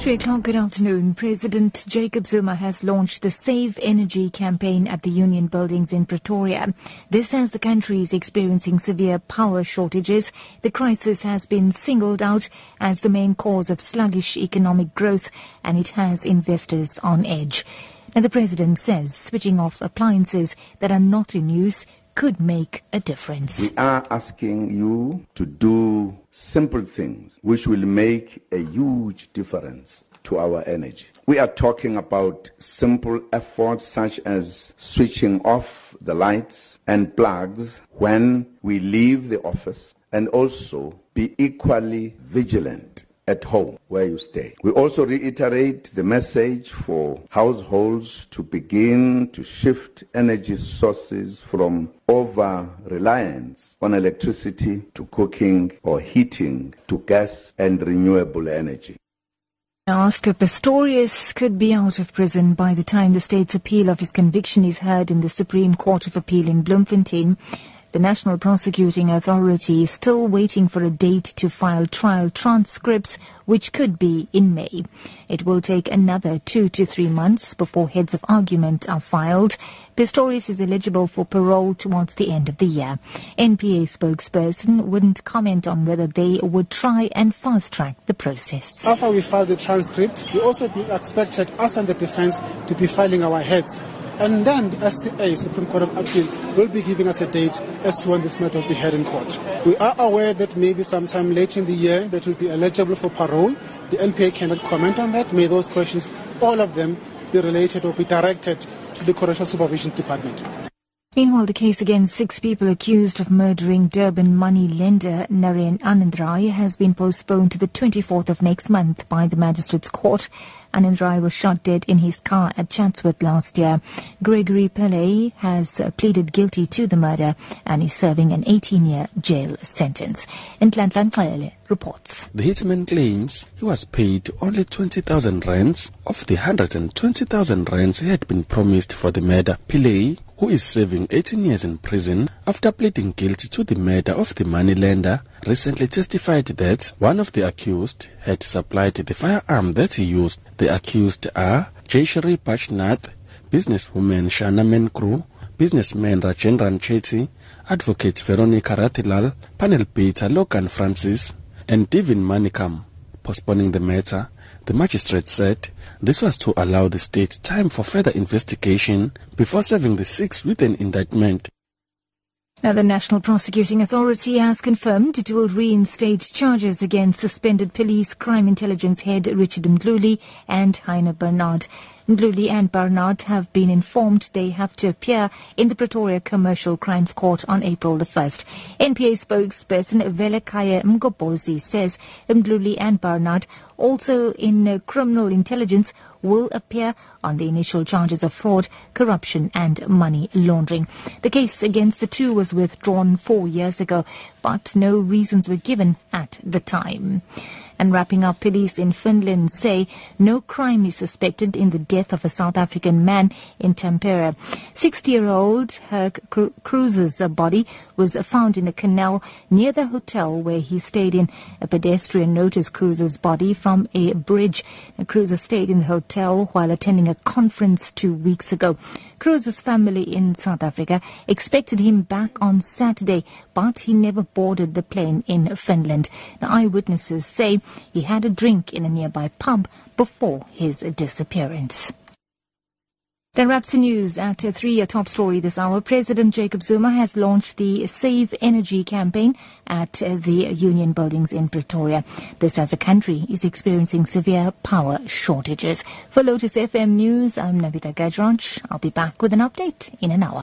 Three o'clock, good afternoon. President Jacob Zuma has launched the Save Energy campaign at the Union buildings in Pretoria. This as the country is experiencing severe power shortages. The crisis has been singled out as the main cause of sluggish economic growth and it has investors on edge. Now, the president says switching off appliances that are not in use could make a difference. We are asking you to do simple things which will make a huge difference to our energy. We are talking about simple efforts such as switching off the lights and plugs when we leave the office and also be equally vigilant at home where you stay. We also reiterate the message for households to begin to shift energy sources from over reliance on electricity to cooking or heating to gas and renewable energy. Oscar Pistorius could be out of prison by the time the state's appeal of his conviction is heard in the Supreme Court of Appeal in Bloemfontein. The National Prosecuting Authority is still waiting for a date to file trial transcripts, which could be in May. It will take another two to three months before heads of argument are filed. Pistorius is eligible for parole towards the end of the year. NPA spokesperson wouldn't comment on whether they would try and fast track the process. After we file the transcript, we also expected, us and the defense, to be filing our heads and then the SCA, Supreme Court of Appeal, will be giving us a date as to when this matter will be heard in court. We are aware that maybe sometime later in the year that will be eligible for parole. The NPA cannot comment on that. May those questions, all of them, be related or be directed to the Correctional Supervision Department. Meanwhile, the case against six people accused of murdering Durban money lender Naren Anandrai has been postponed to the 24th of next month by the Magistrates Court. Anandrai was shot dead in his car at Chatsworth last year. Gregory Pillay has pleaded guilty to the murder and is serving an 18-year jail sentence. Nhlanhla Nxele reports. The hitman claims he was paid only 20,000 rands of the 120,000 rands he had been promised for the murder. Pillay who is serving 18 years in prison after pleading guilty to the murder of the moneylender, recently testified that one of the accused had supplied the firearm that he used. The accused are Jayshri Bajnath, businesswoman Shana Menkru, businessman Rajendran Chetty, advocate Veronica Rathilal, panel beater Logan Francis, and Divin Manikam. Postponing the matter, the magistrate said this was to allow the state time for further investigation before serving the six with an indictment. Now, the National Prosecuting Authority has confirmed it will reinstate charges against suspended police crime intelligence head Richard Mdluli and Heine Barnard. Mdluli and Barnard have been informed they have to appear in the Pretoria Commercial Crimes Court on April the 1st. NPA spokesperson Velekaya Mgobozi says Mdluli and Barnard, also in uh, criminal intelligence, will appear on the initial charges of fraud, corruption and money laundering. The case against the two was withdrawn four years ago, but no reasons were given at the time. And wrapping up, police in Finland say no crime is suspected in the death of a South African man in Tampere. 60-year-old Herc Cruz's body was found in a canal near the hotel where he stayed in. A pedestrian noticed Cruz's body from a bridge. Cruz stayed in the hotel while attending a conference two weeks ago. Cruz's family in South Africa expected him back on Saturday, but he never boarded the plane in Finland. Eyewitnesses say he had a drink in a nearby pub before his disappearance. Then wraps the news at 3, a top story this hour. President Jacob Zuma has launched the Save Energy campaign at the Union buildings in Pretoria. This as the country is experiencing severe power shortages. For Lotus FM News, I'm Navitha Gajraj. I'll be back with an update in an hour.